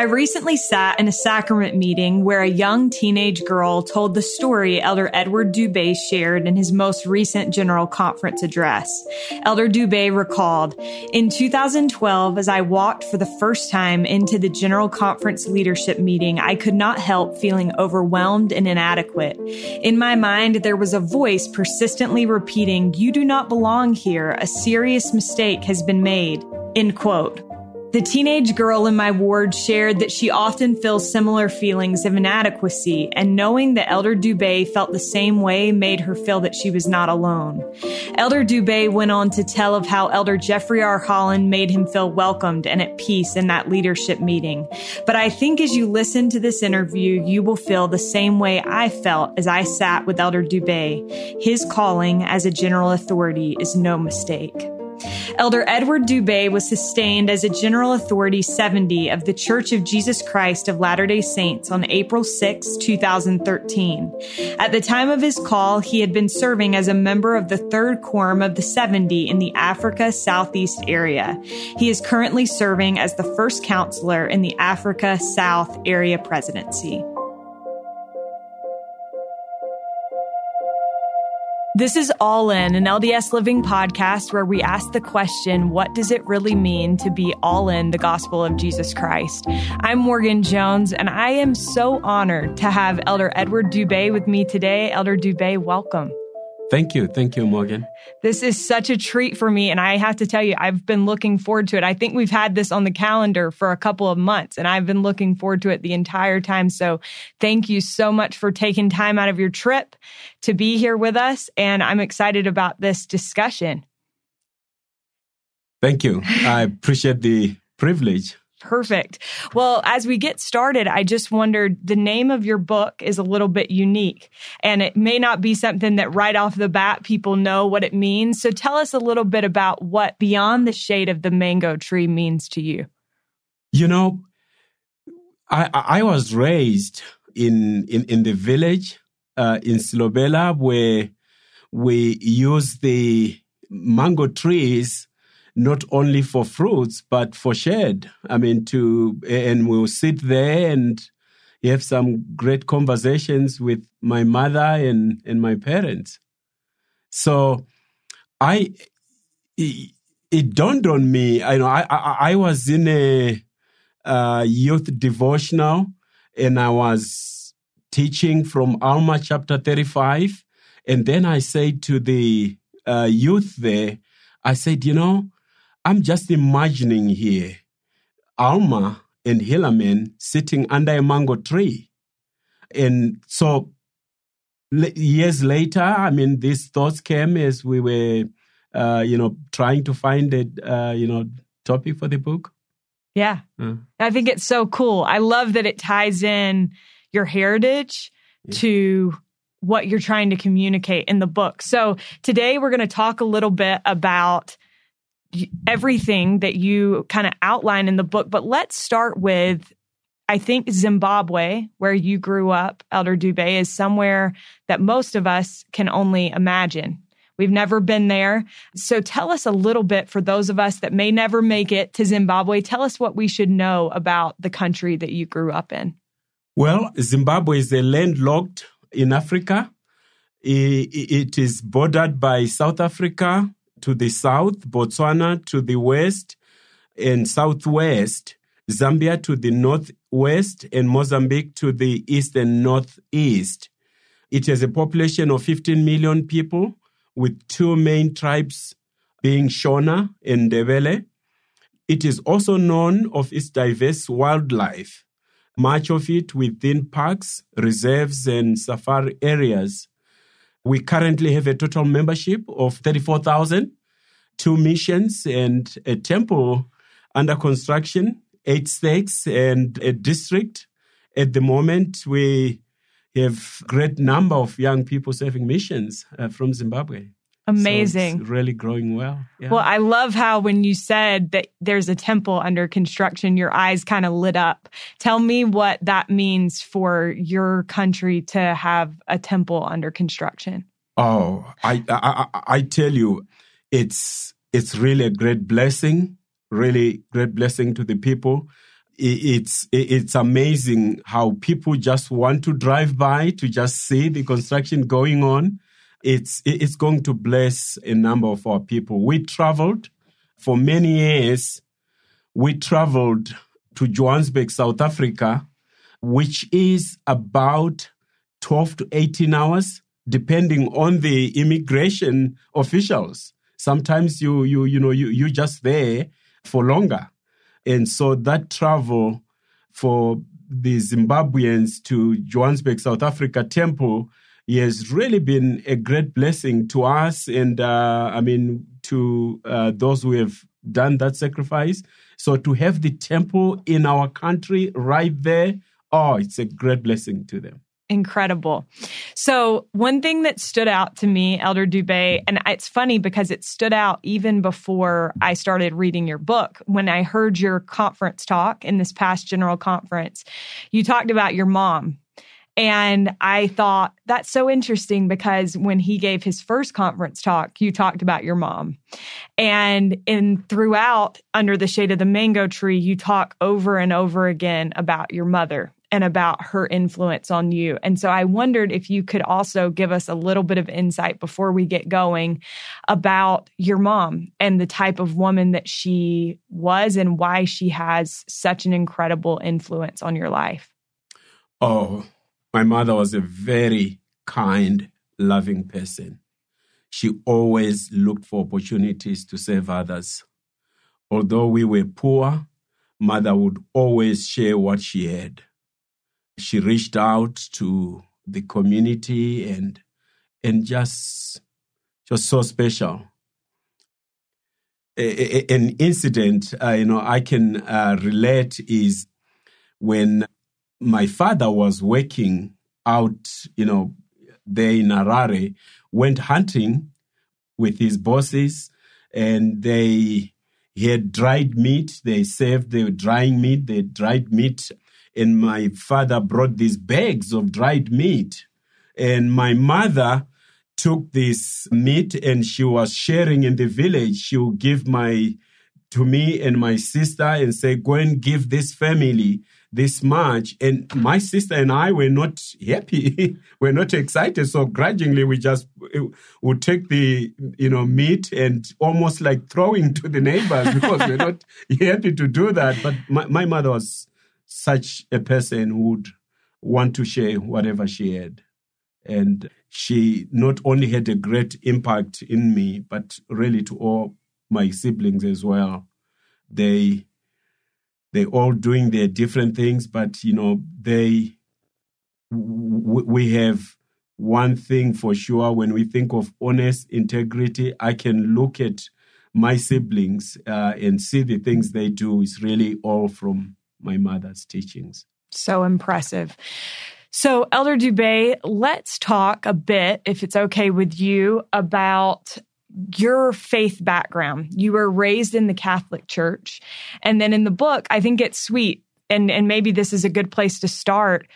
I recently sat in a sacrament meeting where a young teenage girl told the story Elder Edward Dubé shared in his most recent General Conference address. Elder Dubé recalled, In 2012, as I walked for the first time into the General Conference leadership meeting, I could not help feeling overwhelmed and inadequate. In my mind, there was a voice persistently repeating, You do not belong here. A serious mistake has been made. End quote. The teenage girl in my ward shared that she often feels similar feelings of inadequacy, and knowing that Elder Dubé felt the same way made her feel that she was not alone. Elder Dubé went on to tell of how Elder Jeffrey R. Holland made him feel welcomed and at peace in that leadership meeting. But I think as you listen to this interview, you will feel the same way I felt as I sat with Elder Dubé. His calling as a general authority is no mistake. Elder Edward Dubé was sustained as a General Authority 70 of the Church of Jesus Christ of Latter day Saints on April 6, 2013. At the time of his call, he had been serving as a member of the third quorum of the 70 in the Africa Southeast area. He is currently serving as the first counselor in the Africa South Area Presidency. This is All In, an LDS Living podcast where we ask the question, what does it really mean to be all in the gospel of Jesus Christ? I'm Morgan Jones, and I am so honored to have Elder Edward Dube with me today. Elder Dube, welcome. Thank you. Thank you, Morgan. This is such a treat for me. And I have to tell you, I've been looking forward to it. I think we've had this on the calendar for a couple of months and I've been looking forward to it the entire time. So thank you so much for taking time out of your trip to be here with us. And I'm excited about this discussion. Thank you. I appreciate the privilege. Perfect. Well, as we get started, I just wondered the name of your book is a little bit unique and it may not be something that right off the bat people know what it means. So tell us a little bit about what Beyond the Shade of the Mango Tree means to you. You know, I, I was raised in, in, in the village uh, in Silobela where we use the mango trees not only for fruits but for shade. I mean, to and we'll sit there and have some great conversations with my mother and and my parents. So, I it, it dawned on me. I know I I, I was in a uh, youth devotional and I was teaching from Alma chapter thirty five, and then I said to the uh, youth there, I said, you know I'm just imagining here Alma and Helaman sitting under a mango tree. And so years later, I mean, these thoughts came as we were, uh, you know, trying to find a, uh, you know, topic for the book. Yeah. Uh. I think it's so cool. I love that it ties in your heritage yeah. to what you're trying to communicate in the book. So today we're going to talk a little bit about everything that you kind of outline in the book. But let's start with I think Zimbabwe, where you grew up, Elder Dubé, is somewhere that most of us can only imagine. We've never been there. So tell us a little bit for those of us that may never make it to Zimbabwe. Tell us what we should know about the country that you grew up in. Well, Zimbabwe is a landlocked in Africa. It is bordered by South Africa, to the south, Botswana to the west and southwest, Zambia to the northwest, and Mozambique to the east and northeast. It has a population of 15 million people, with two main tribes being Shona and Ndebele. It is also known of its diverse wildlife, much of it within parks, reserves, and safari areas. We currently have a total membership of 34,000, two missions and a temple under construction, eight stakes and a district. At the moment, we have great number of young people serving missions uh, from Zimbabwe. Amazing. So really growing well. Yeah. Well, I love how when you said that there's a temple under construction, your eyes kind of lit up. Tell me what that means for your country to have a temple under construction. Oh, I, I, I tell you, it's it's really a great blessing, really great blessing to the people. it's it's amazing how people just want to drive by to just see the construction going on. It's it's going to bless a number of our people. We traveled for many years. We traveled to Johannesburg, South Africa, which is about 12 to 18 hours, depending on the immigration officials. Sometimes you you you know you you just there for longer. And so that travel for the Zimbabweans to Johannesburg, South Africa temple has really been a great blessing to us. And uh, I mean, to uh, those who have done that sacrifice. So to have the temple in our country right there, oh, it's a great blessing to them incredible. So, one thing that stood out to me, Elder Dubé, and it's funny because it stood out even before I started reading your book. When I heard your conference talk in this past general conference, you talked about your mom. And I thought that's so interesting because when he gave his first conference talk, you talked about your mom. And in throughout Under the Shade of the Mango Tree, you talk over and over again about your mother and about her influence on you. And so I wondered if you could also give us a little bit of insight before we get going about your mom and the type of woman that she was and why she has such an incredible influence on your life. Oh, my mother was a very kind, loving person. She always looked for opportunities to serve others. Although we were poor, mother would always share what she had she reached out to the community and and just just so special. A, a, an incident, uh, you know, I can uh, relate is when my father was working out, you know, there in Harare, went hunting with his bosses, and they he had dried meat. They served the drying meat, the dried meat and my father brought these bags of dried meat. And my mother took this meat and she was sharing in the village. She would give my to me and my sister and say, Go and give this family this much. And my sister and I were not happy. we're not excited. So grudgingly, we just eh, would take the, you know, meat and almost like throwing to the neighbors because we're not happy to do that. But my, my mother was such a person who would want to share whatever she had. And she not only had a great impact in me, but really to all my siblings as well. They they all doing their different things, but you know they w- we have one thing for sure when we think of honest integrity. I can look at my siblings uh, and see the things they do is really all from my mother's teachings. So impressive. So, Elder Dubé, let's talk a bit, if it's okay with you, about your faith background. You were raised in the Catholic Church. And then in the book, I think it's sweet, and, and maybe this is a good place to start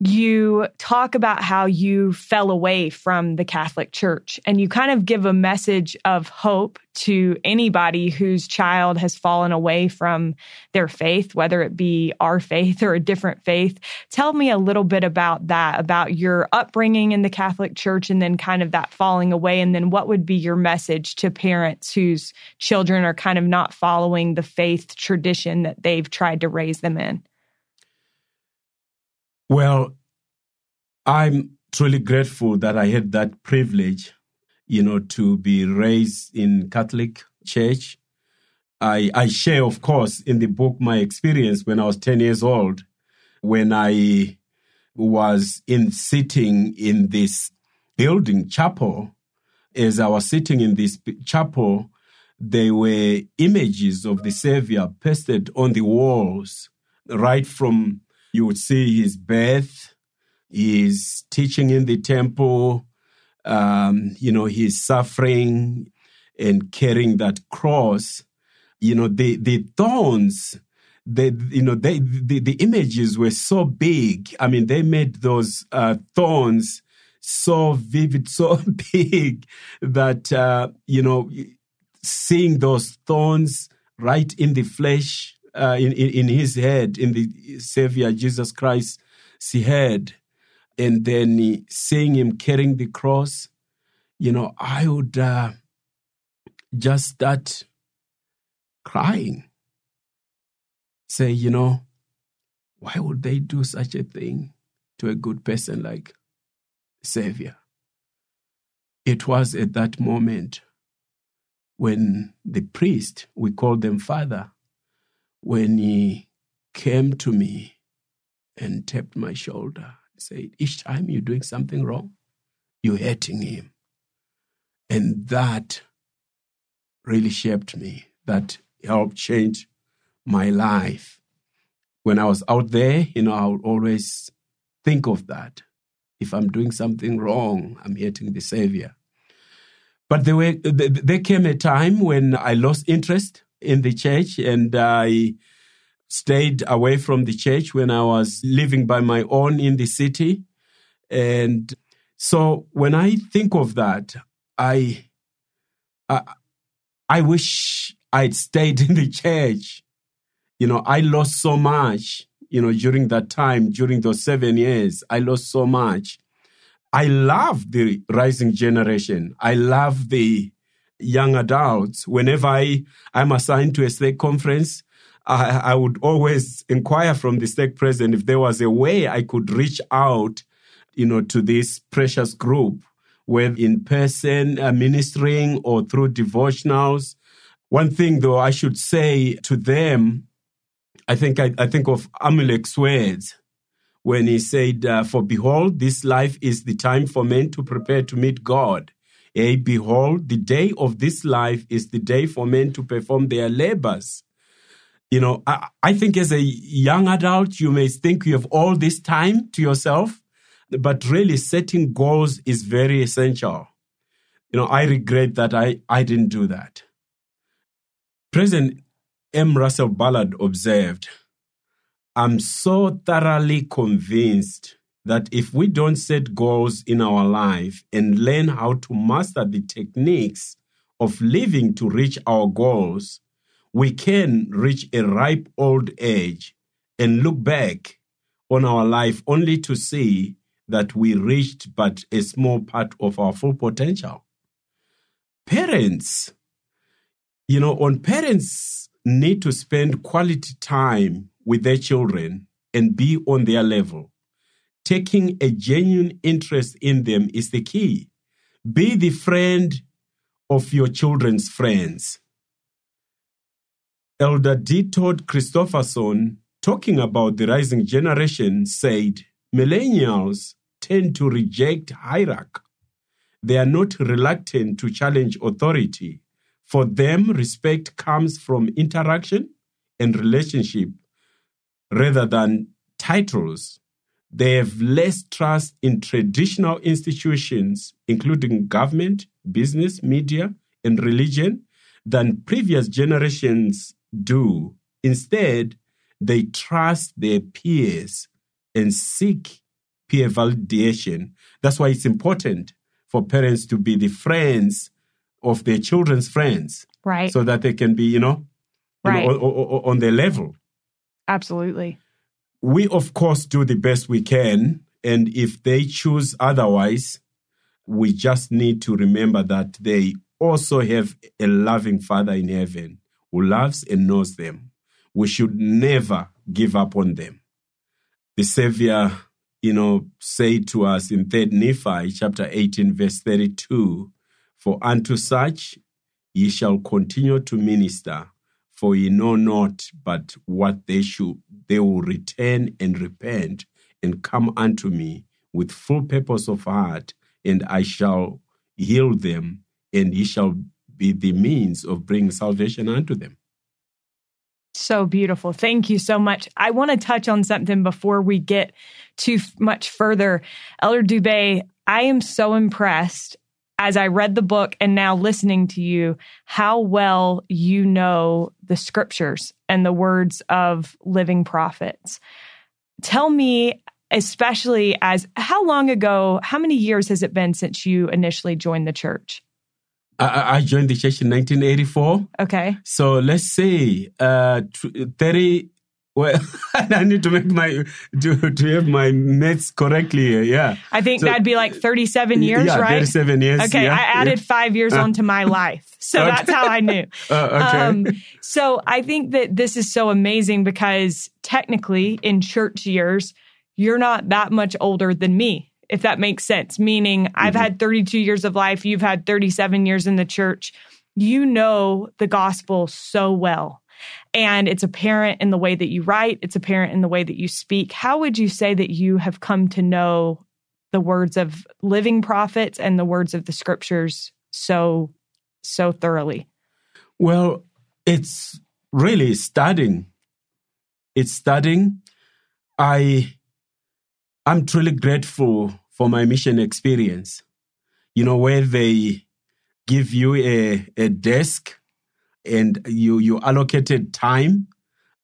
you talk about how you fell away from the Catholic Church and you kind of give a message of hope to anybody whose child has fallen away from their faith, whether it be our faith or a different faith. Tell me a little bit about that, about your upbringing in the Catholic Church and then kind of that falling away. And then what would be your message to parents whose children are kind of not following the faith tradition that they've tried to raise them in? Well, I'm truly grateful that I had that privilege, you know, to be raised in Catholic Church. I, I share, of course, in the book my experience when I was 10 years old, when I was in sitting in this building chapel. As I was sitting in this chapel, there were images of the Savior pasted on the walls, right from you would see his birth, his teaching in the temple, um, you know, his suffering and carrying that cross. You know, the the thorns, the you know, they the, the images were so big. I mean, they made those uh, thorns so vivid, so big that uh, you know, seeing those thorns right in the flesh uh, in, in, his head, in the Savior Jesus Christ's head, and then seeing him carrying the cross, you know, I would uh, just start crying. Say, you know, why would they do such a thing to a good person like Savior? It was at that moment when the priest, we call them father, when he came to me and tapped my shoulder, said, Each time you're doing something wrong, you're hurting him. And that really shaped me. That helped change my life. When I was out there, you know, I would always think of that. If I'm doing something wrong, I'm hurting the Savior. But there, were, there came a time when I lost interest in the church and I stayed away from the church when I was living by my own in the city. And so when I think of that, I, I, I wish I'd stayed in the church. You know, I lost so much, you know, during that time, during those seven years, I lost so much. I love the rising generation. I love the young adults. Whenever I, I'm assigned to a stake conference, I, I would always inquire from the stake president if there was a way I could reach out, you know, to this precious group, whether in person uh, ministering or through devotionals. One thing, though, I should say to them, I think I, I think of Amulek's words when he said, uh, For behold, this life is the time for men to prepare to meet God. Behold, the day of this life is the day for men to perform their labors. You know, I, I think as a young adult, you may think you have all this time to yourself, but really setting goals is very essential. You know, I regret that I, I didn't do that. President M. Russell Ballard observed, I'm so thoroughly convinced that if we don't set goals in our life and learn how to master the techniques of living to reach our goals, we can reach a ripe old age and look back on our life only to see that we reached but a small part of our full potential. Parents, you know, on parents need to spend quality time with their children and be on their level. Taking a genuine interest in them is the key. Be the friend of your children's friends. Elder D. Todd Christofferson, talking about the rising generation, said millennials tend to reject hierarchy. They are not reluctant to challenge authority. For them, respect comes from interaction and relationship rather than titles. They have less trust in traditional institutions, including government, business, media, and religion, than previous generations do. Instead, they trust their peers and seek peer validation. That's why it's important for parents to be the friends of their children's friends. Right. So that they can be, you know, you right. know on, on their level. Absolutely. We, of course, do the best we can. And if they choose otherwise, we just need to remember that they also have a loving Father in heaven who loves and knows them. We should never give up on them. The Savior, you know, said to us in 3rd Nephi chapter 18, verse 32, For unto such ye shall continue to minister for ye know not but what they should they will return and repent and come unto me with full purpose of heart and i shall heal them and ye shall be the means of bringing salvation unto them so beautiful. Thank you so much. I want to touch on something before we get too much further. Elder Dube, I am so impressed as I read the book and now listening to you, how well you know the scriptures and the words of living prophets. Tell me, especially as how long ago, how many years has it been since you initially joined the church? I, I joined the church in 1984. Okay. So let's say uh, 30. Well, I need to make my to, to have my maths correctly. Here. Yeah, I think So- that'd be like 37 years, yeah, right? 37 years. Okay, yeah, I added yeah. five years onto my life. So Okay. that's how I knew. Uh, okay. Um, so I think that this is so amazing because technically, in church years, you're not that much older than me, if that makes sense. Meaning, I've Mm-hmm. had 32 years of life, you've had 37 years in the church. You know the gospel so well. And it's apparent in the way that you write, it's apparent in the way that you speak. How would you say that you have come to know the words of living prophets and the words of the scriptures so, so thoroughly? Well, it's really studying. It's studying. I I'm truly grateful for my mission experience. You know, where they give you a, a desk and you you allocated time.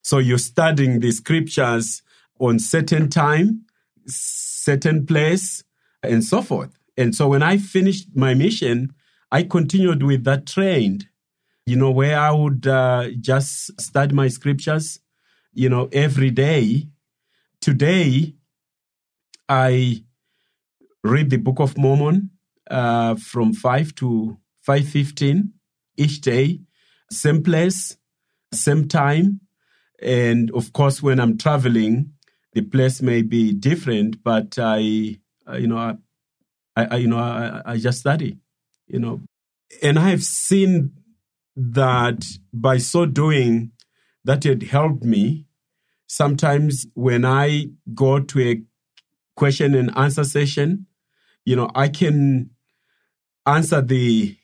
So you're studying the scriptures on certain time, certain place, and so forth. And so when I finished my mission, I continued with that trend you know, where I would uh, just study my scriptures, you know, every day. Today, I read the Book of Mormon uh, from five to five fifteen each day, same place, same time, and of course, when I'm traveling, the place may be different, but I, you know, I, I you know, I, I just study, you know, and I have seen that by so doing, that it helped me. Sometimes when I go to a question and answer session, you know, I can answer the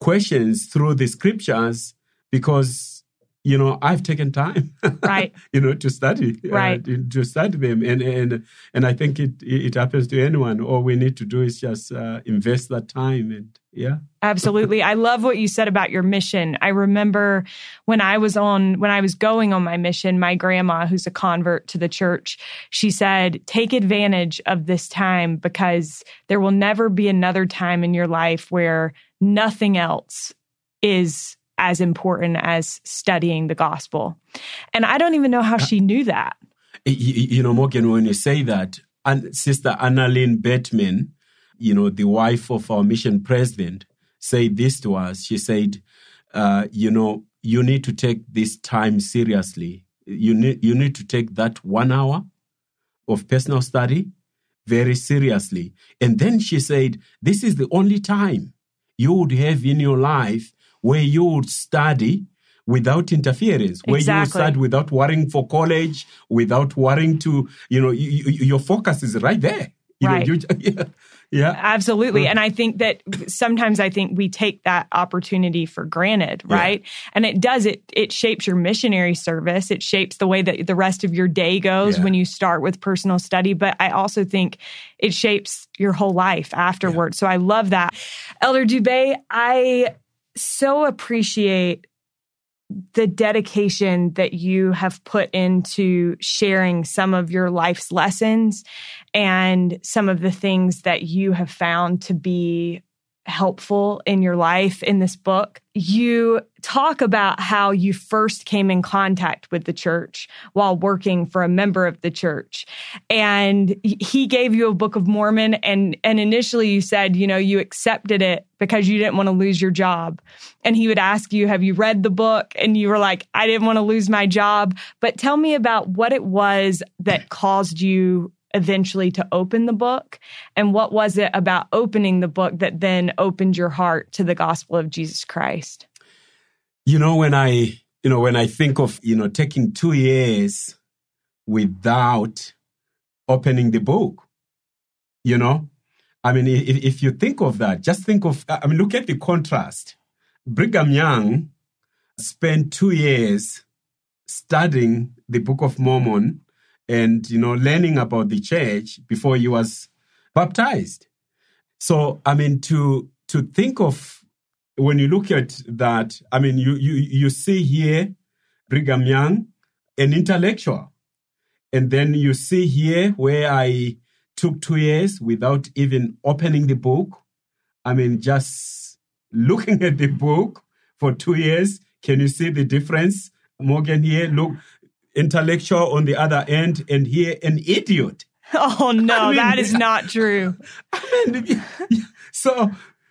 questions through the scriptures because you know I've taken time, Right. you know, to study, uh, Right. to to study them, and and and I think it it happens to anyone. All we need to do is just uh, invest that time, and yeah. Absolutely. I love what you said about your mission. I remember when I was on, when I was going on my mission, my grandma, who's a convert to the church, she said, take advantage of this time because there will never be another time in your life where nothing else is as important as studying the gospel. And I don't even know how she knew that. You know, Morgan, when you say that, and Sister Annalyn Bateman, you know, the wife of our mission president, said this to us. She said, uh, you know, you need to take this time seriously. You need, you need to take that one hour of personal study very seriously. And then she said, this is the only time you would have in your life where you would study without interference, where you would study without worrying for college, without worrying to, you know, you, you, your focus is right there. You Right. know, you, yeah, yeah. Absolutely. Uh-huh. And I think that sometimes I think we take that opportunity for granted, Yeah. right? And it does it it shapes your missionary service. It shapes the way that the rest of your day goes Yeah. when you start with personal study, but I also think it shapes your whole life afterwards. So I love that. Elder Dubé, I so appreciate the dedication that you have put into sharing some of your life's lessons and some of the things that you have found to be helpful in your life in this book. You talk about how you first came in contact with the church while working for a member of the church. And he gave you a Book of Mormon and and initially you said, you know, you accepted it because you didn't want to lose your job. And he would ask you, "Have you read the book?" And you were like, "I didn't want to lose my job." But tell me about what it was that caused you eventually to open the book and what was it about opening the book that then opened your heart to the gospel of Jesus Christ? You know, when I, you know, when I think of, you know, taking two years without opening the book, you know, I mean, if, if you think of that, just think of, I mean, look at the contrast. Brigham Young spent two years studying the Book of Mormon and, you know, learning about the church before he was baptized. So, I mean, to, to think of when you look at that, I mean, you, you, you see here Brigham Young, an intellectual. And then you see here where I took two years without even opening the book. I mean, just looking at the book for two years. Can you see the difference? Morgan here, look, intellectual on the other end, and here an idiot. Oh no, I mean, that is not true. I mean, so,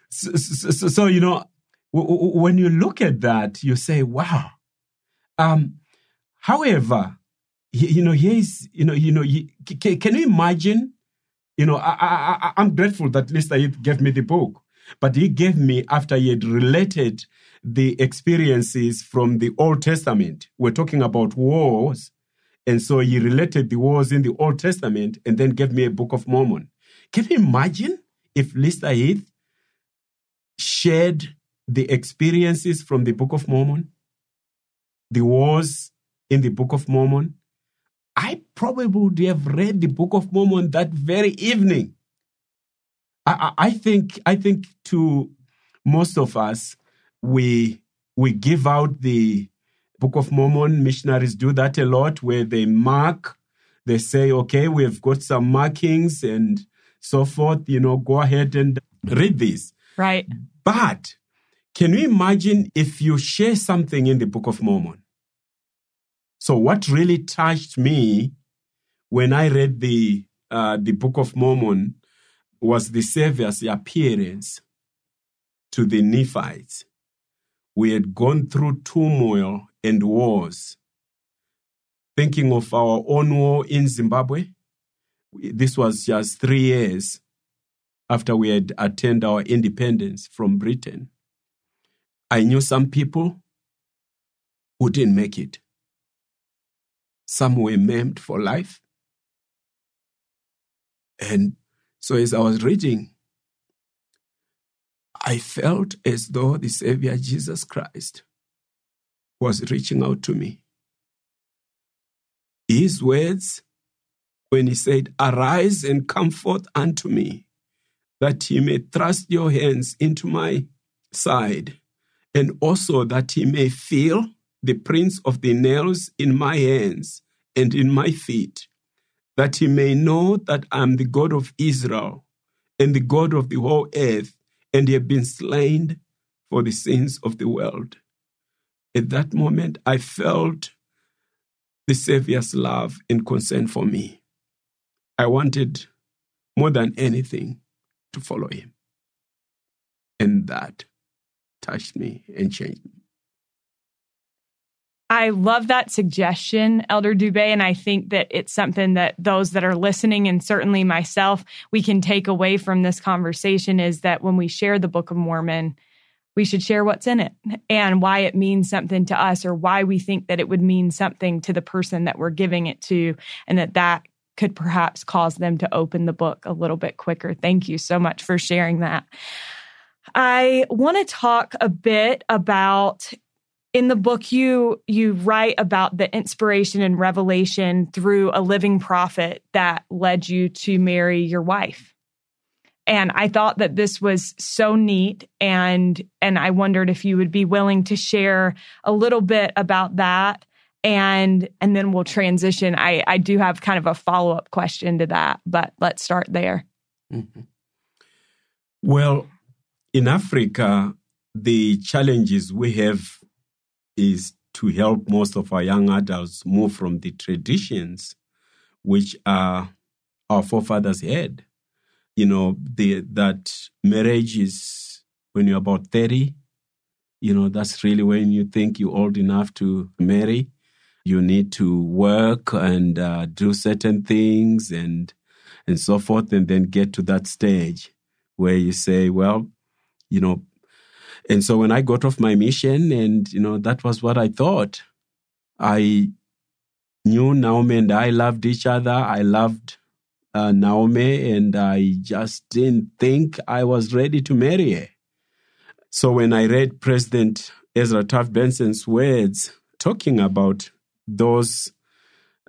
so, so, so you know, when you look at that, you say, "Wow." Um, however, you know, here's, you know, you know, can, can you imagine? You know, I, I, I'm grateful that Lista gave me the book, but he gave me after he had related the experiences from the Old Testament. We're talking about wars. And so he related the wars in the Old Testament and then gave me a Book of Mormon. Can you imagine if Lista Heath shared the experiences from the Book of Mormon, the wars in the Book of Mormon? I probably would have read the Book of Mormon that very evening. I, I think I think to most of us, we we give out the Book of Mormon missionaries do that a lot where they mark, they say, okay, we've got some markings and so forth, you know, go ahead and read this. Right. But can you imagine if you share something in the Book of Mormon? So what really touched me when I read the uh, the Book of Mormon was the Savior's appearance to the Nephites we had gone through turmoil and wars. Thinking of our own war in Zimbabwe, this was just three years after we had attained our independence from Britain. I knew some people who didn't make it. Some were maimed for life. And so, as I was reading I felt as though the Savior Jesus Christ was reaching out to me. His words, when he said, Arise and come forth unto me, that he may thrust your hands into my side, and also that he may feel the prints of the nails in my hands and in my feet, that he may know that I am the God of Israel and the God of the whole earth and he had been slain for the sins of the world. At that moment, I felt the Savior's love and concern for me. I wanted more than anything to follow him. And that touched me and changed me. I love that suggestion, Elder Dubé, and I think that it's something that those that are listening, and certainly myself, we can take away from this conversation is that when we share the Book of Mormon, we should share what's in it and why it means something to us or why we think that it would mean something to the person that we're giving it to and that that could perhaps cause them to open the book a little bit quicker. Thank you so much for sharing that. I want to talk a bit about in the book you you write about the inspiration and revelation through a living prophet that led you to marry your wife. And i thought that this was so neat and and i wondered if you would be willing to share a little bit about that. And and then we'll transition. I i do have kind of a follow-up question to that but let's start there. Mm-hmm. well in africa the challenges we have is to help most of our young adults move from the traditions which are our forefathers had. You know, the, that marriage is when you're about 30, you know, that's really when you think you're old enough to marry. You need to work and uh, do certain things and and so forth, and then get to that stage where you say, well, you know, and so when I got off my mission, and you know, that was what I thought. I knew Naomi and I loved each other. I loved uh, Naomi, and I just didn't think I was ready to marry her. So when I read President Ezra Taft Benson's words talking about those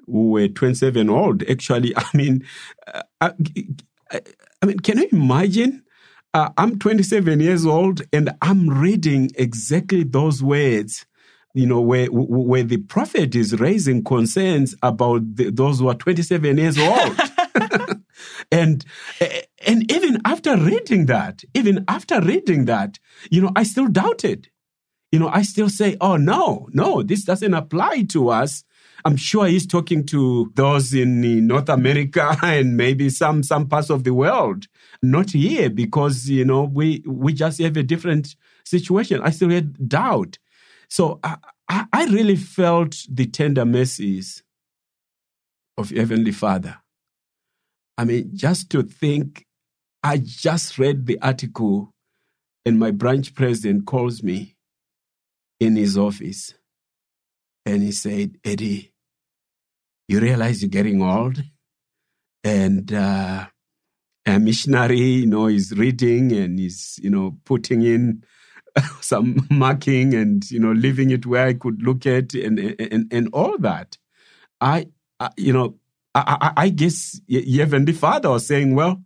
who were 27 old, actually, I mean, uh, I, I mean, can you imagine uh, I'm 27 years old and I'm reading exactly those words, you know, where, where the prophet is raising concerns about the, those who are 27 years old. And, and even after reading that, even after reading that, you know, I still doubted. You know, I still say, oh, no, no, this doesn't apply to us. I'm sure he's talking to those in North America and maybe some some parts of the world, not here because you know we we just have a different situation. I still had doubt, so I, I really felt the tender mercies of Heavenly Father. I mean, just to think, I just read the article, and my branch president calls me in his office, and he said, "Eddie." You realize you're getting old. And uh, a missionary, you know, is reading and is, you know, putting in some marking and, you know, leaving it where I could look at and, and, and all that. I, I you know, I, I, I guess even the father was saying, well,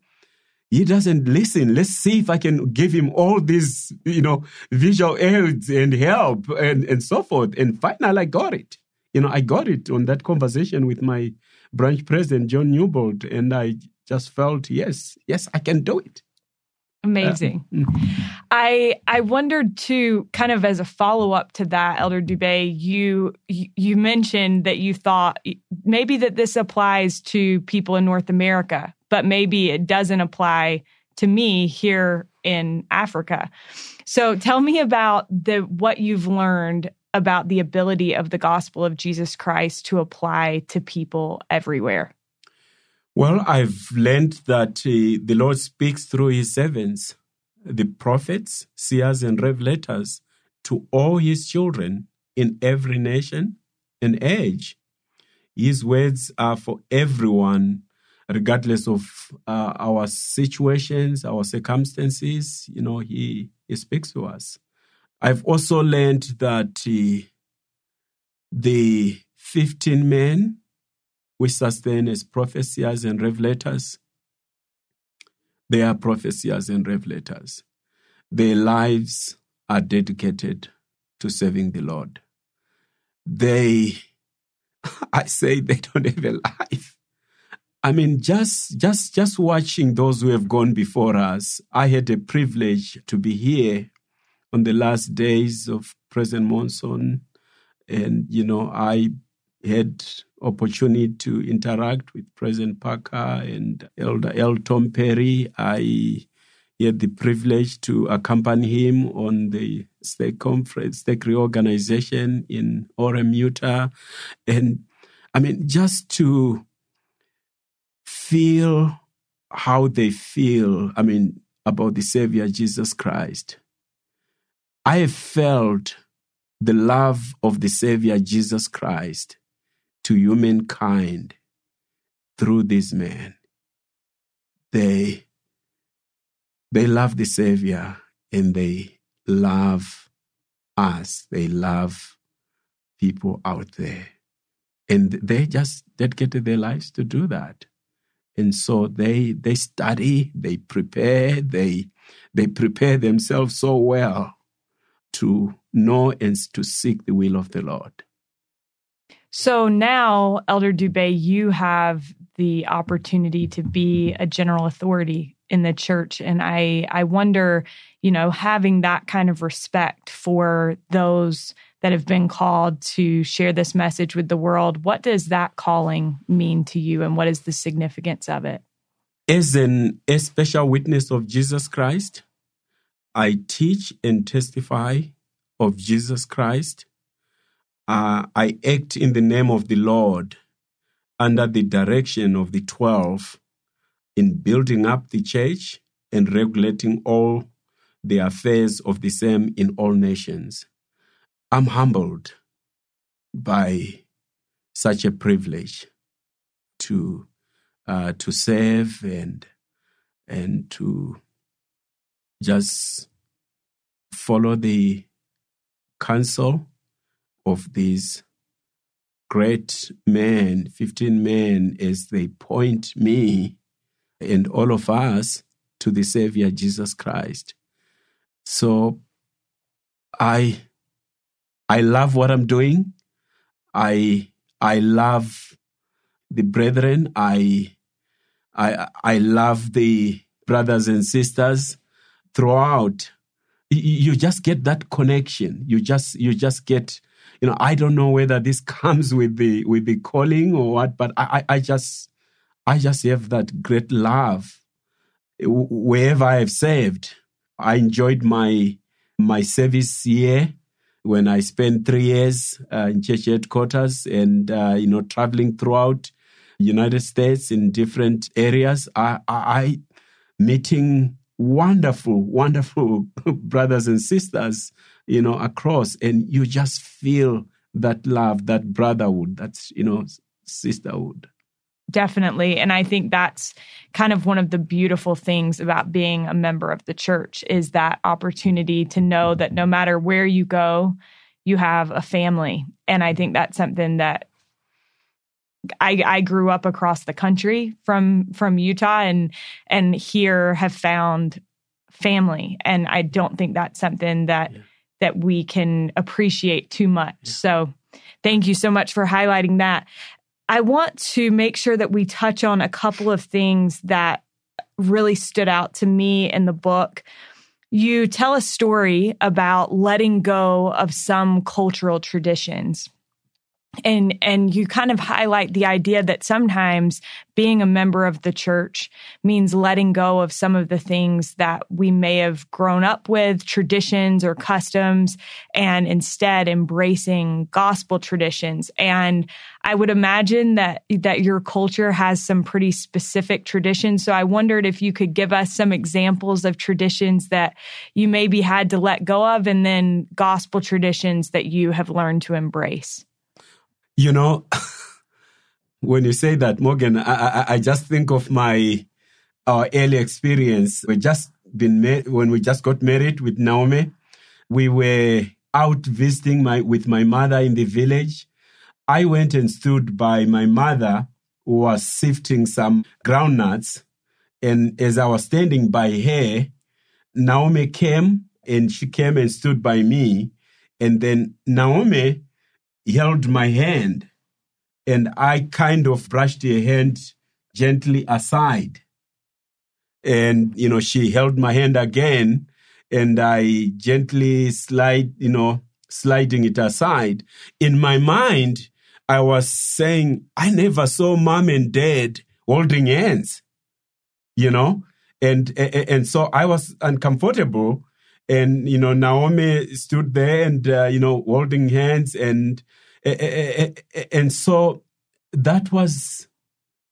he doesn't listen. Let's see if I can give him all these, you know, visual aids and help and, and so forth. And finally, I got it you know, I got it on that conversation with my branch president, John Newbold, and I just felt, yes, yes, I can do it. Amazing. Uh, I I wondered too, kind of as a follow up to that, Elder Dubé, you you mentioned that you thought maybe that this applies to people in North America, but maybe it doesn't apply to me here in Africa. So tell me about the what you've learned about the ability of the gospel of Jesus Christ to apply to people everywhere? Well, I've learned that uh, the Lord speaks through his servants, the prophets, seers, and revelators, to all his children in every nation and age. His words are for everyone, regardless of uh, our situations, our circumstances. You know, he, he speaks to us. I've also learned that uh, the 15 men we sustain as prophesiers and revelators, they are prophesiers and revelators. Their lives are dedicated to serving the Lord. They, I say, they don't have a life. I mean, just just just watching those who have gone before us, I had the privilege to be here on the last days of President Monson, and you know I had opportunity to interact with President Packer and Elder L. Tom Perry. I had the privilege to accompany him on the stake conference, stake reorganization in Orem, Utah, and I mean just to feel how they feel. I mean about the Savior Jesus Christ I felt the love of the Savior Jesus Christ to humankind through this man. They, they love the Savior and they love us. They love people out there. And they just dedicated their lives to do that. And so they they study, they prepare, they they prepare themselves so well to know and to seek the will of the Lord. So now, Elder Dubé, you have the opportunity to be a general authority in the church. And I, I wonder, you know, having that kind of respect for those that have been called to share this message with the world, what does that calling mean to you and what is the significance of it? As an a special witness of Jesus Christ, I teach and testify of Jesus Christ. Uh, I act in the name of the Lord under the direction of the 12 in building up the church and regulating all the affairs of the same in all nations. I'm humbled by such a privilege to uh, to serve and and to just follow the counsel of these great men, 15 men, as they point me and all of us to the Savior Jesus Christ. So I I love what I'm doing. I I love the brethren. I I I love the brothers and sisters throughout. You just get that connection. You just you just get you know I don't know whether this comes with the with the calling or what, but I I, I just I just have that great love wherever I've served. I enjoyed my my service year when I spent three years uh, in church headquarters and uh, you know traveling throughout United States in different areas. I, I meeting wonderful, wonderful brothers and sisters, you know, across, and you just feel that love, that brotherhood, that's you know, sisterhood. Definitely. And I think that's kind of one of the beautiful things about being a member of the church is that opportunity to know that no matter where you go, you have a family. And I think that's something that I, I grew up across the country from from Utah and and here have found family. And I don't think that's something that yeah. that we can appreciate too much. Yeah. So thank you so much for highlighting that. I want to make sure that we touch on a couple of things that really stood out to me in the book. You tell a story about letting go of some cultural traditions and and you kind of highlight the idea that sometimes being a member of the church means letting go of some of the things that we may have grown up with traditions or customs and instead embracing gospel traditions. And i would imagine that that your culture has some pretty specific traditions. So i wondered if you could give us some examples of traditions that you maybe had to let go of and then gospel traditions that you have learned to embrace you know, when you say that, Morgan, I, I, I just think of my our early experience. We just been met when we just got married with Naomi. We were out visiting my with my mother in the village. I went and stood by my mother who was sifting some groundnuts. And as I was standing by her, Naomi came and she came and stood by me. And then Naomi held my hand and I kind of brushed her hand gently aside. And, you know, she held my hand again and I gently slide, you know, sliding it aside. In my mind, I was saying, I never saw mom and dad holding hands, you know? And, and so I was uncomfortable. And, you know, Naomi stood there and, uh, you know, holding hands and, Eh, eh, eh, and so that was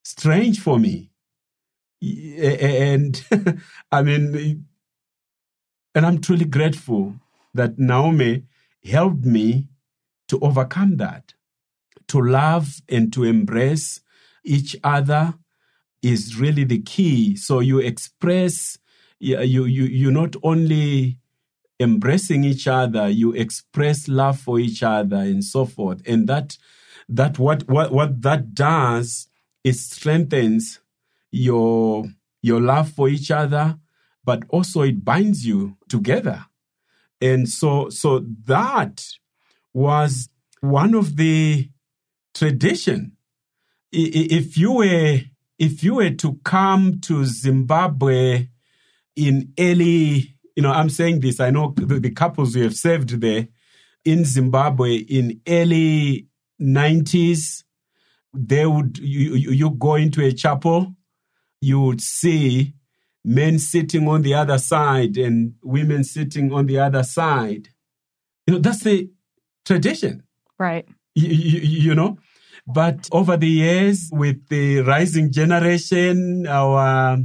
strange for me. And I mean, and I'm truly grateful that Naomi helped me to overcome that. To love and to embrace each other is really the key. So you express, you, you, you not only embracing each other, you express love for each other and so forth. And that that what what what that does is strengthens your your love for each other, but also it binds you together. And so so that was one of the tradition. If you were if you were to come to Zimbabwe in early you know, I'm saying this. I know the, the couples we have served there in Zimbabwe in early 90s. They would you, you go into a chapel, you would see men sitting on the other side and women sitting on the other side. You know, that's the tradition. Right. You, you, you, know, but over the years, with the rising generation, our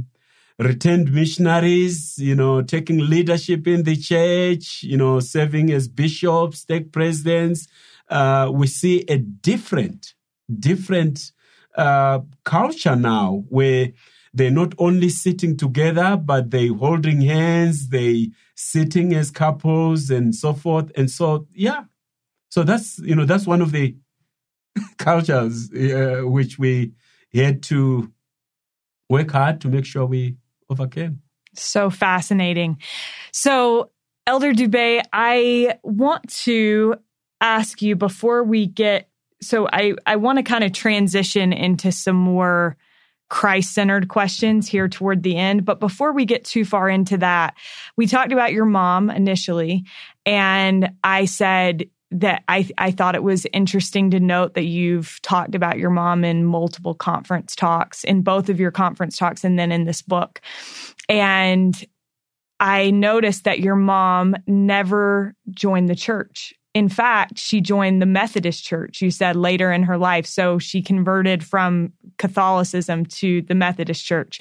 returned missionaries, you know, taking leadership in the church, you know, serving as bishops, stake presidents, uh, we see a different, different uh, culture now where they're not only sitting together, but they're holding hands, they sitting as couples and so forth. And so, yeah. So that's, you know, that's one of the cultures uh, which we had to work hard to make sure we overcame. So fascinating. So, Elder Dube, I want to ask you before we get so I, I want to kind of transition into some more Christ centered questions here toward the end. But before we get too far into that, we talked about your mom initially. And I said, that I, I thought it was interesting to note that you've talked about your mom in multiple conference talks, in both of your conference talks, and then in this book. And I noticed that your mom never joined the church. In fact, she joined the Methodist church, you said later in her life. So she converted from Catholicism to the Methodist church.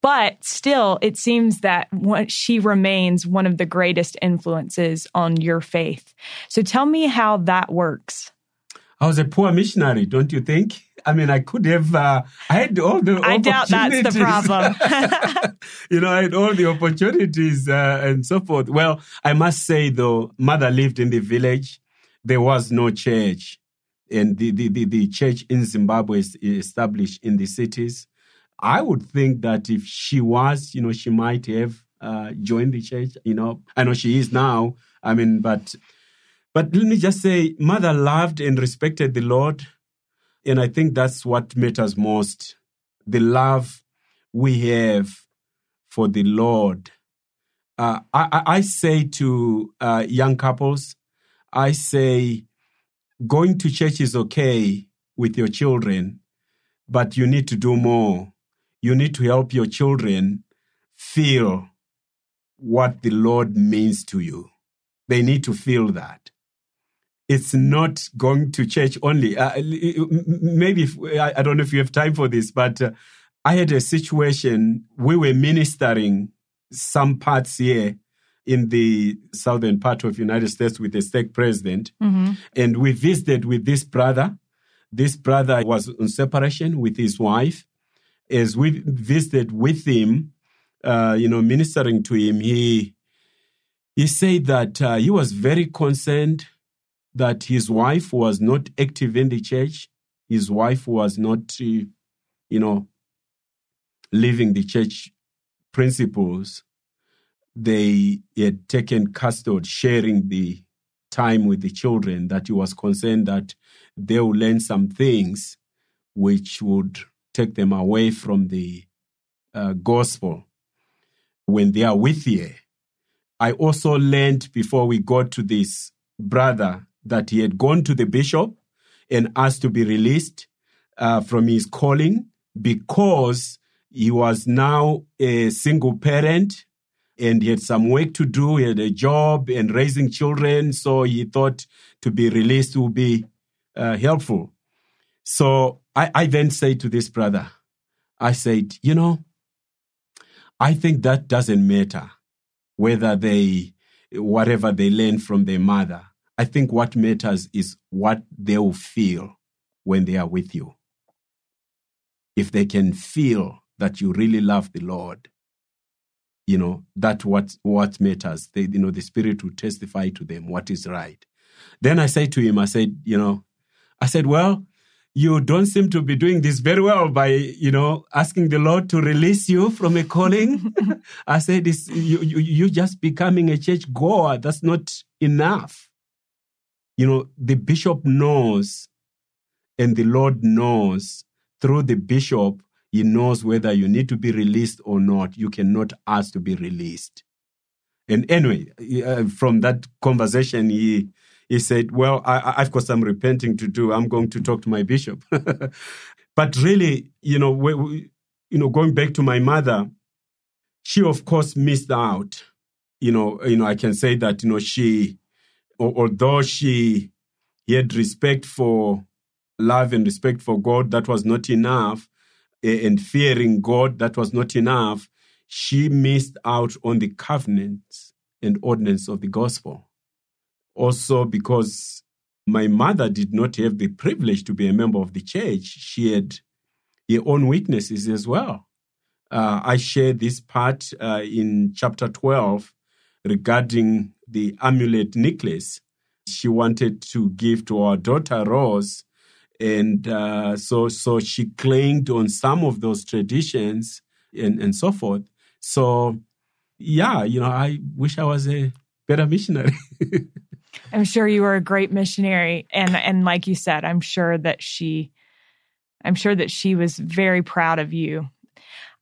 But still, it seems that she remains one of the greatest influences on your faith. So tell me how that works. I was a poor missionary, don't you think? I mean, I could have, uh, I had all the I doubt that's the problem. you know, I had all the opportunities uh, and so forth. Well, I must say though, mother lived in the village. There was no church. And the, the, the, the church in Zimbabwe is established in the cities. I would think that if she was, you know, she might have uh, joined the church. You know, I know she is now. I mean, but but let me just say, mother loved and respected the Lord. And I think that's what matters most the love we have for the Lord. Uh, I, I, say to uh, young couples, I say, going to church is okay with your children, but you need to do more. You need to help your children feel what the Lord means to you. They need to feel that it's not going to church only. Uh, maybe if, I, I, don't know if you have time for this, but uh, I had a situation. We were ministering some parts here in the southern part of United States with the stake president, mm-hmm. and we visited with this brother. This brother was on separation with his wife. As we visited with him, uh, you know, ministering to him, he he said that uh, he was very concerned that his wife was not active in the church. His wife was not, you know, living the church principles. They had taken custody, sharing the time with the children, that he was concerned that they will learn some things which would take them away from the uh, gospel when they are with you. I also learned before we got to this brother that he had gone to the bishop and asked to be released uh, from his calling because he was now a single parent and he had some work to do. He had a job and raising children. So he thought to be released would be uh, helpful. So I, I then said to this brother, I said, you know, I think that doesn't matter whether they, whatever they learn from their mother. I think what matters is what they will feel when they are with you. If they can feel that you really love the Lord, you know, that what what matters. They, you know, the Spirit will testify to them what is right. Then I said to him, I said, you know, I said, well, you don't seem to be doing this very well by, you know, asking the Lord to release you from a calling. I said, you, you, you just becoming a church goer. That's not enough you know, the bishop knows and the Lord knows through the bishop, he knows whether you need to be released or not. You cannot ask to be released. And anyway, uh, from that conversation, he he said, "Well, I, have got some repenting to do. I'm going to talk to my bishop." but really, you know, we, you know, going back to my mother, she of course missed out. You know, you know, I can say that you know she although she had respect for love and respect for God, that was not enough, and fearing God, that was not enough, she missed out on the covenants and ordinance of the gospel. Also, because my mother did not have the privilege to be a member of the church, she had her own weaknesses as well. Uh, I share this part uh, in chapter 12 regarding the amulet necklace she wanted to give to our daughter Rose. And uh, so, so she claimed on some of those traditions and, and so forth. So, yeah, you know, I wish I was a better missionary. I'm sure you were a great missionary. And, and like you said, I'm sure that she I'm sure that she was very proud of you.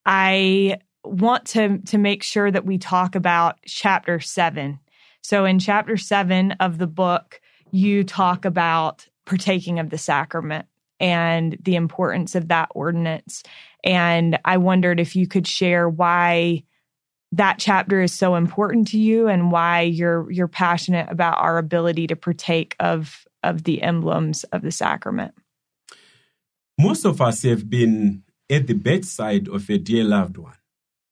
I want to to make sure that we talk about chapter 7. So in chapter 7 of the book, you talk about partaking of the sacrament and the importance of that ordinance. And I wondered if you could share why that chapter is so important to you and why you're you're passionate about our ability to partake of of the emblems of the sacrament. Most of us have been at the bedside of a dear loved one,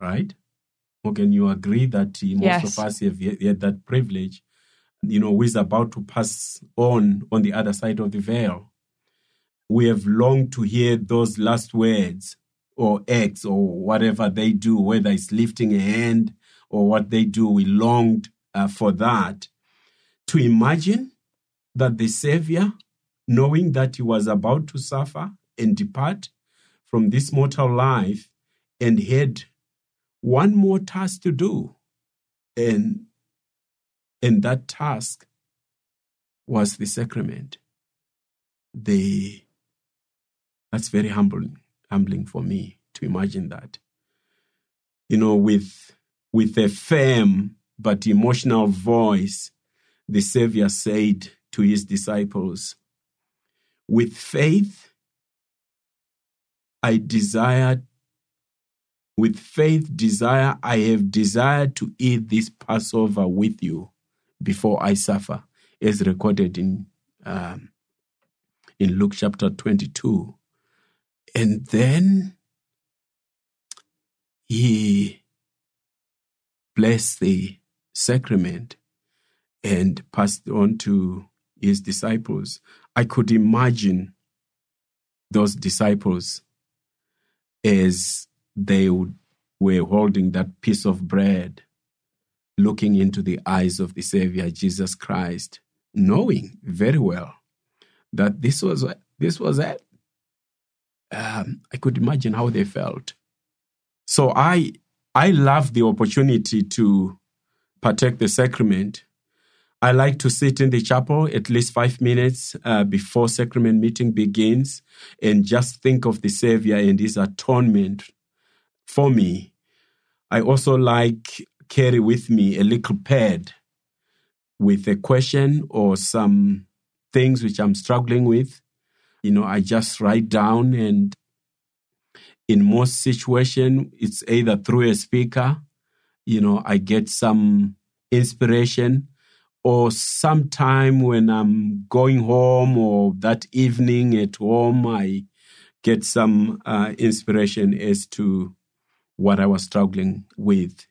right? Or can you agree that most Yes. of us have had that privilege? You know, who is about to pass on on the other side of the veil. We have longed to hear those last words or acts or whatever they do, whether it's lifting a hand or what they do. We longed uh, for that. To imagine that the Savior, knowing that he was about to suffer and depart from this mortal life, and had one more task to do, and and that task was the sacrament. The that's very humbling, humbling for me to imagine that. You know, with with a firm but emotional voice, the Savior said to his disciples, With faith, I desire, with faith, desire, I have desired to eat this Passover with you before I suffer, as recorded in, um, in Luke chapter 22. And then he blessed the sacrament and passed on to his disciples. I could imagine those disciples as they were holding that piece of bread, looking into the eyes of the Savior Jesus Christ, knowing very well that this was this was it. Um, I could imagine how they felt. So I I love the opportunity to partake the sacrament. I like to sit in the chapel at least five minutes uh, before sacrament meeting begins and just think of the Savior and His atonement for me. I also like carry with me a little pad with a question or some things which I'm struggling with. You know, I just write down and in most situation it's either through a speaker you know i get some inspiration or sometime when i'm going home or that evening at home i get some uh, inspiration as to what i was struggling with.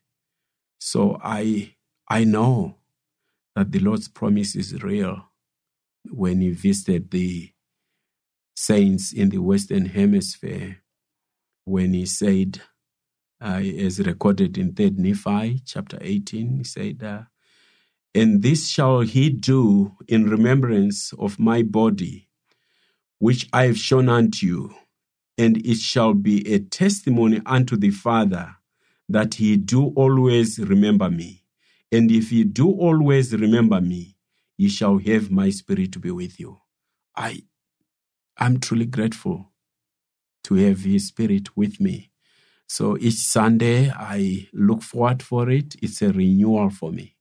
So i i know that the lord's promise is real when he visited the saints in the western hemisphere when he said, uh, as recorded in 3rd Nephi chapter 18, he said, uh, And this shall he do in remembrance of my body, which I have shown unto you, and it shall be a testimony unto the Father that he do always remember me. And if ye do always remember me, ye shall have my spirit to be with you. I I'm truly grateful to have his spirit with me. So each Sunday I look forward for it. It's a renewal for me.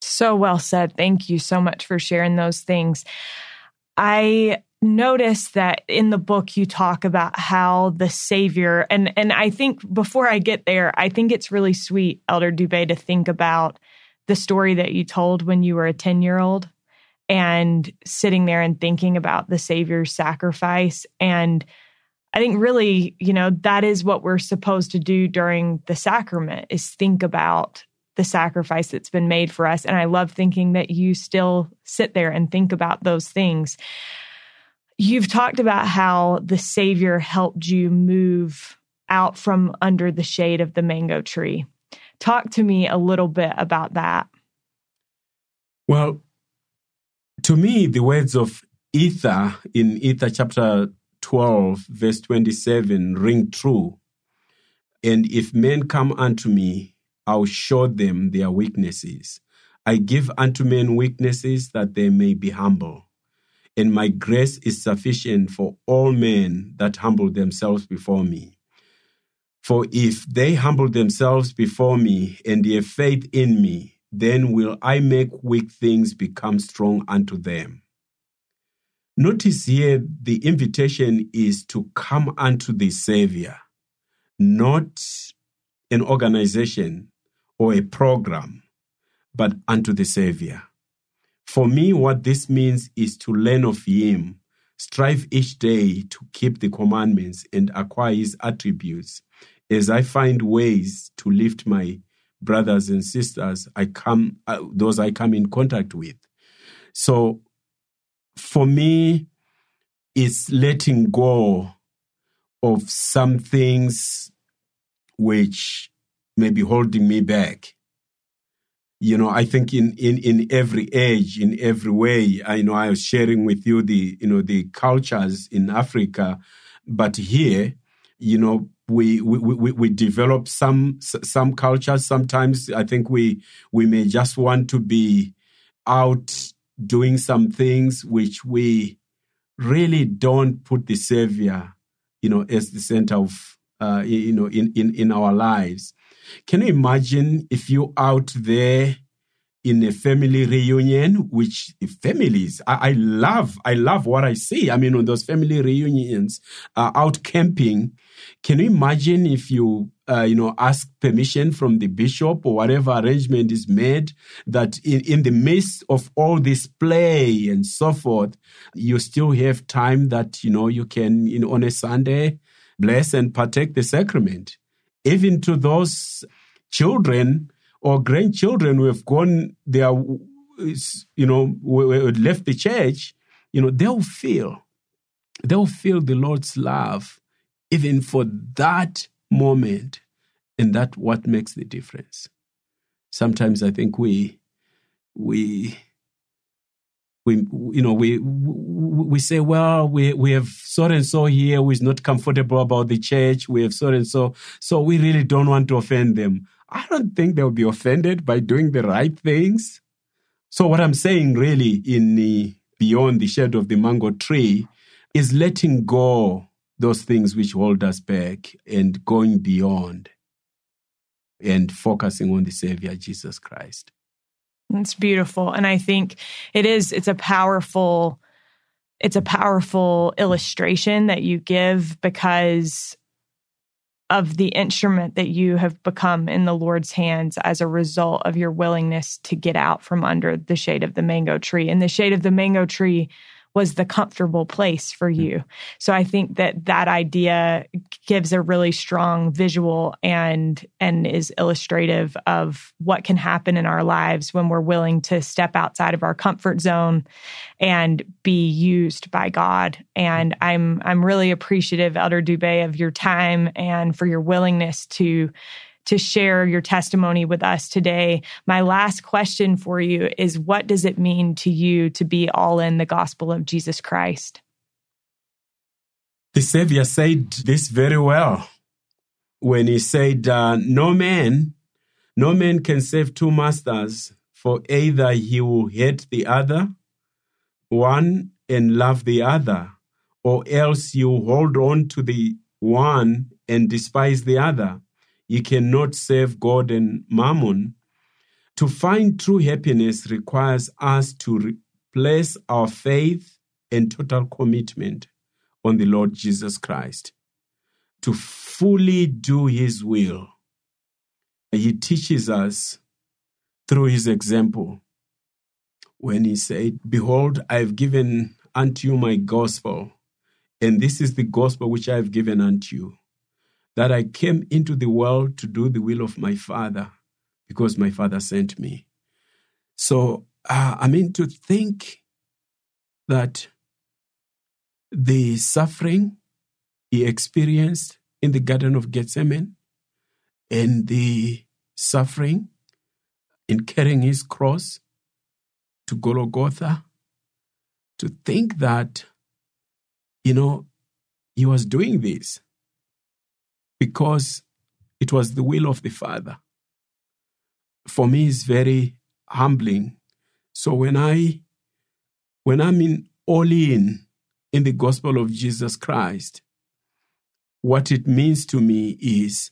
So well said. Thank you so much for sharing those things. I noticed that in the book you talk about how the savior and and I think before I get there, I think it's really sweet, Elder Dube, to think about the story that you told when you were a 10-year-old and sitting there and thinking about the savior's sacrifice and I think really, you know, that is what we're supposed to do during the sacrament is think about the sacrifice that's been made for us. And I love thinking that you still sit there and think about those things. You've talked about how the Savior helped you move out from under the shade of the mango tree. Talk to me a little bit about that. Well, to me, the words of Ether in Ether chapter 12, verse 27 ring true. And if men come unto me, I'll show them their weaknesses. I give unto men weaknesses that they may be humble. and my grace is sufficient for all men that humble themselves before me. For if they humble themselves before me and have faith in me, then will I make weak things become strong unto them. Notice here the invitation is to come unto the Savior, not an organization or a program, but unto the Savior. For me, what this means is to learn of Him, strive each day to keep the commandments and acquire His attributes. As I find ways to lift my brothers and sisters, I come uh, those I come in contact with. So, for me, it's letting go of some things which may be holding me back you know i think in in in every age in every way i know i was sharing with you the you know the cultures in africa but here you know we we we, we develop some some cultures sometimes i think we we may just want to be out doing some things which we really don't put the savior you know as the center of uh, you know in in in our lives can you imagine if you out there in a family reunion, which families, I, I, love, I love what I see. I mean, on those family reunions, uh, out camping, can you imagine if you, uh, you know, ask permission from the bishop or whatever arrangement is made that in, in the midst of all this play and so forth, you still have time that, you know, you can, you know, on a Sunday, bless and partake the sacrament? Even to those children or grandchildren who have gone, they are, you know, we left the church, you know, they'll feel, they'll feel the Lord's love even for that moment. And that what makes the difference. Sometimes I think we, we, we you know we we say well we we have so and so here who is not comfortable about the church we have so and so so we really don't want to offend them i don't think they'll be offended by doing the right things so what i'm saying really in the beyond the shade of the mango tree is letting go those things which hold us back and going beyond and focusing on the savior jesus christ it's beautiful. And I think it is, it's a powerful, it's a powerful illustration that you give because of the instrument that you have become in the Lord's hands as a result of your willingness to get out from under the shade of the mango tree. And the shade of the mango tree was the comfortable place for hmm. you. So I think that that idea gives a really strong visual and and is illustrative of what can happen in our lives when we're willing to step outside of our comfort zone and be used by God. And I'm I'm really appreciative Elder Dube of your time and for your willingness to to share your testimony with us today. My last question for you is what does it mean to you to be all in the gospel of Jesus Christ? The Savior said this very well when he said, uh, No man, no man can serve two masters, for either he will hate the other, one, and love the other, or else you hold on to the one and despise the other. You cannot serve God and mammon. To find true happiness requires us to place our faith and total commitment on the Lord Jesus Christ, to fully do His will. He teaches us through His example when He said, Behold, I have given unto you my gospel, and this is the gospel which I have given unto you that I came into the world to do the will of my Father because my Father sent me. So, uh, I mean, to think that the suffering he experienced in the Garden of Gethsemane and the suffering in carrying his cross to Golgotha, to think that, you know, he was doing this because it was the will of the Father. For me, it's very humbling. So when I when I'm in all in in the gospel of Jesus Christ, what it means to me is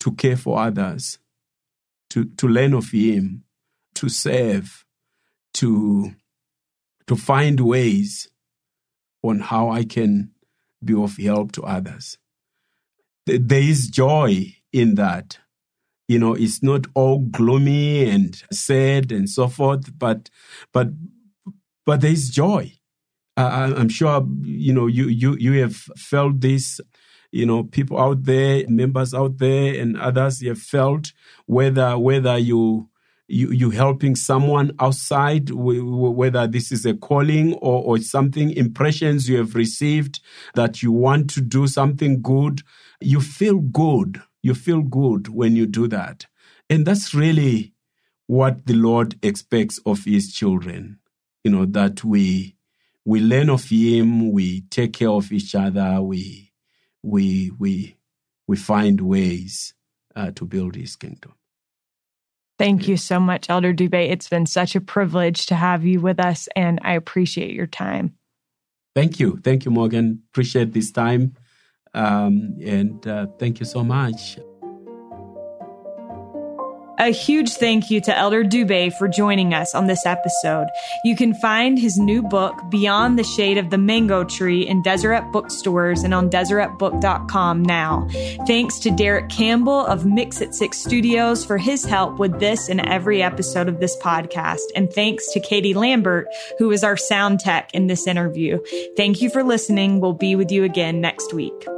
to care for others, to, to learn of Him, to serve, to, to find ways on how I can be of help to others. There is joy in that. You know, it's not all gloomy and sad and so forth, but, but, but there is joy. Uh, I'm sure, you know, you, you, you have felt this you know people out there members out there and others you have felt whether whether you you, you helping someone outside, whether this is a calling or, or something, impressions you have received that you want to do something good, you feel good. You feel good when you do that. And that's really what the Lord expects of his children. You know, that we we learn of him, we take care of each other, we we we we find ways uh, to build his kingdom. Thank you so much, Elder Dube. It's been such a privilege to have you with us, and I appreciate your time. Thank you. Thank you, Morgan. Appreciate this time. Um, and uh, thank you so much. A huge thank you to Elder Dube for joining us on this episode. You can find his new book, Beyond the Shade of the Mango Tree, in Deseret bookstores and on DeseretBook.com now. Thanks to Derek Campbell of Mix at Six Studios for his help with this and every episode of this podcast. And thanks to Katie Lambert, who is our sound tech in this interview. Thank you for listening. We'll be with you again next week.